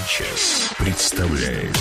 Санчес представляет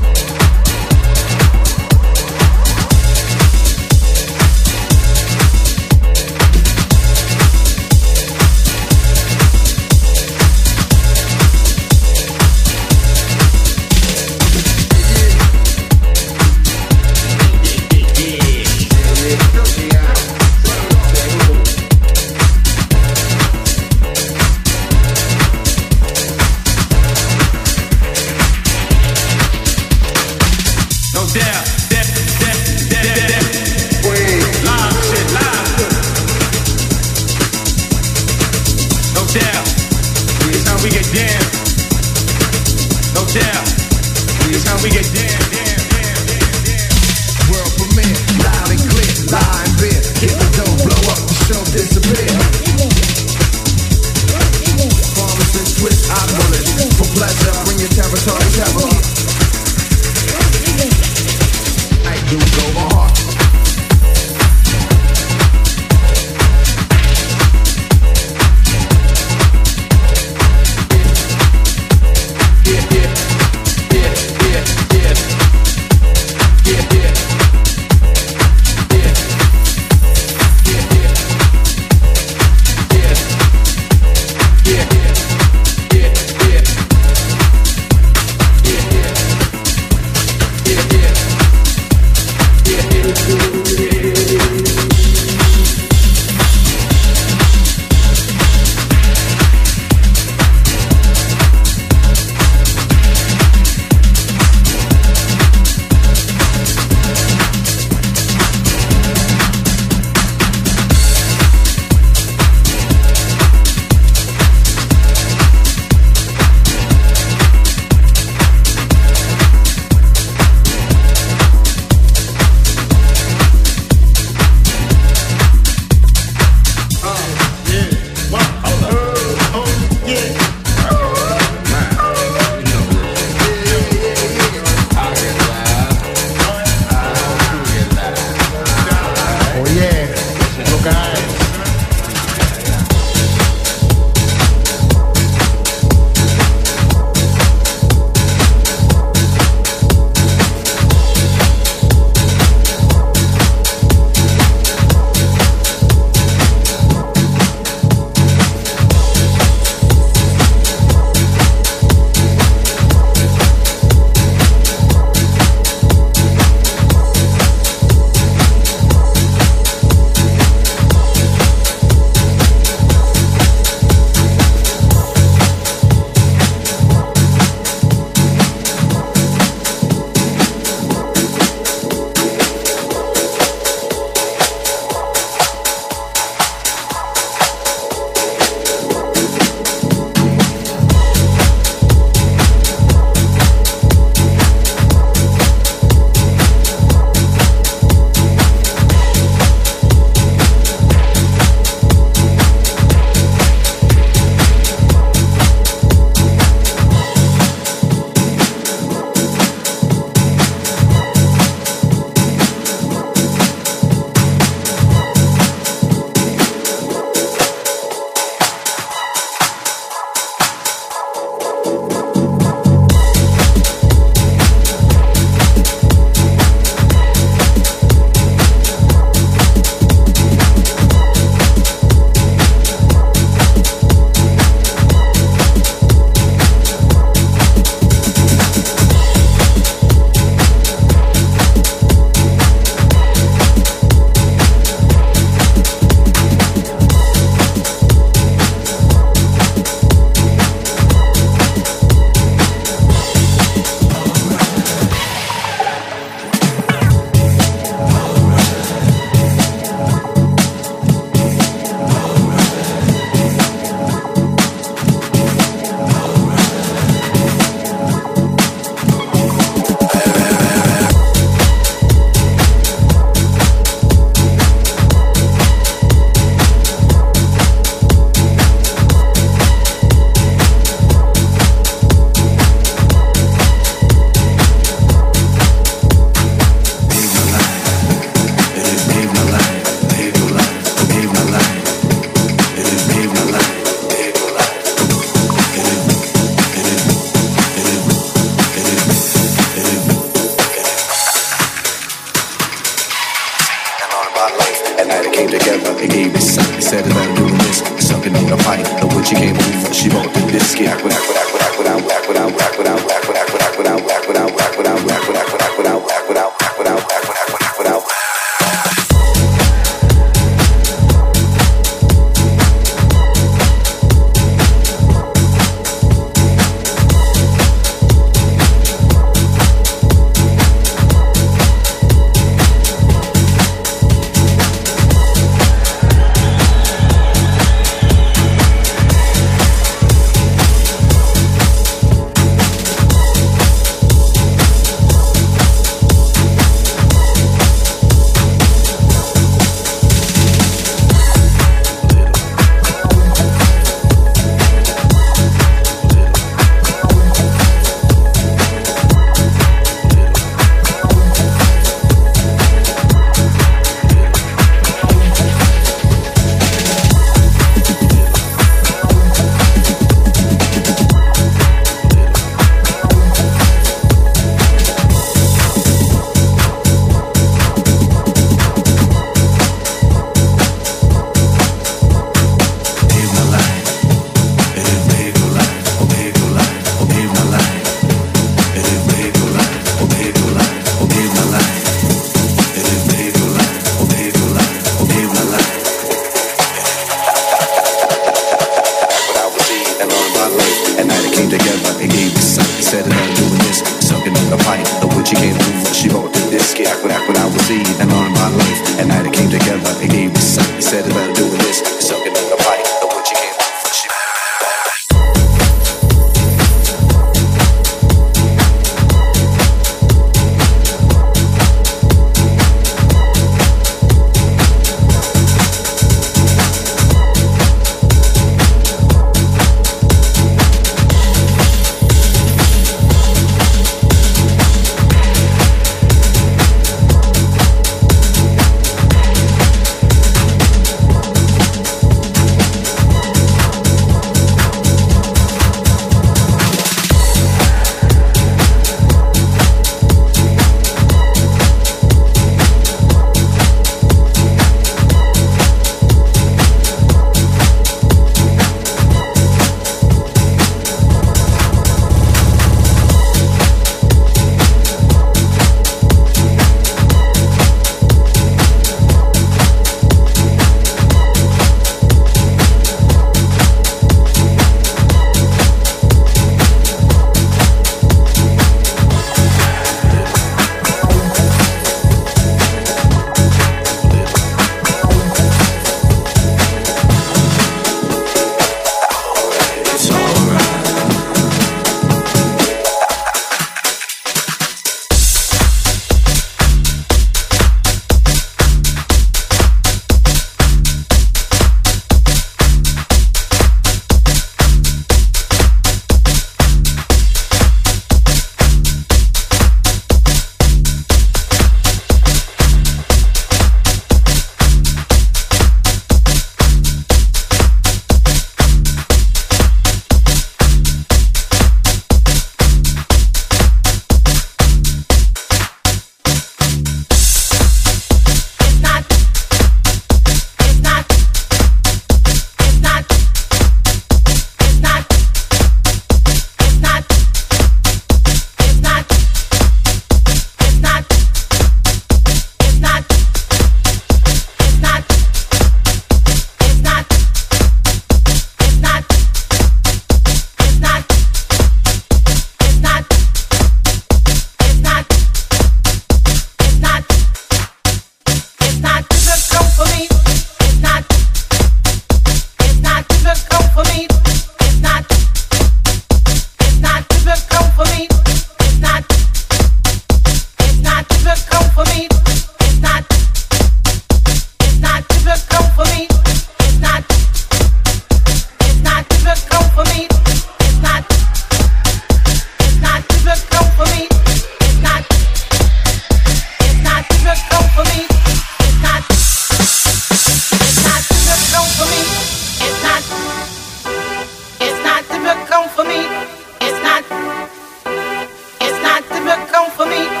我。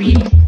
breathe.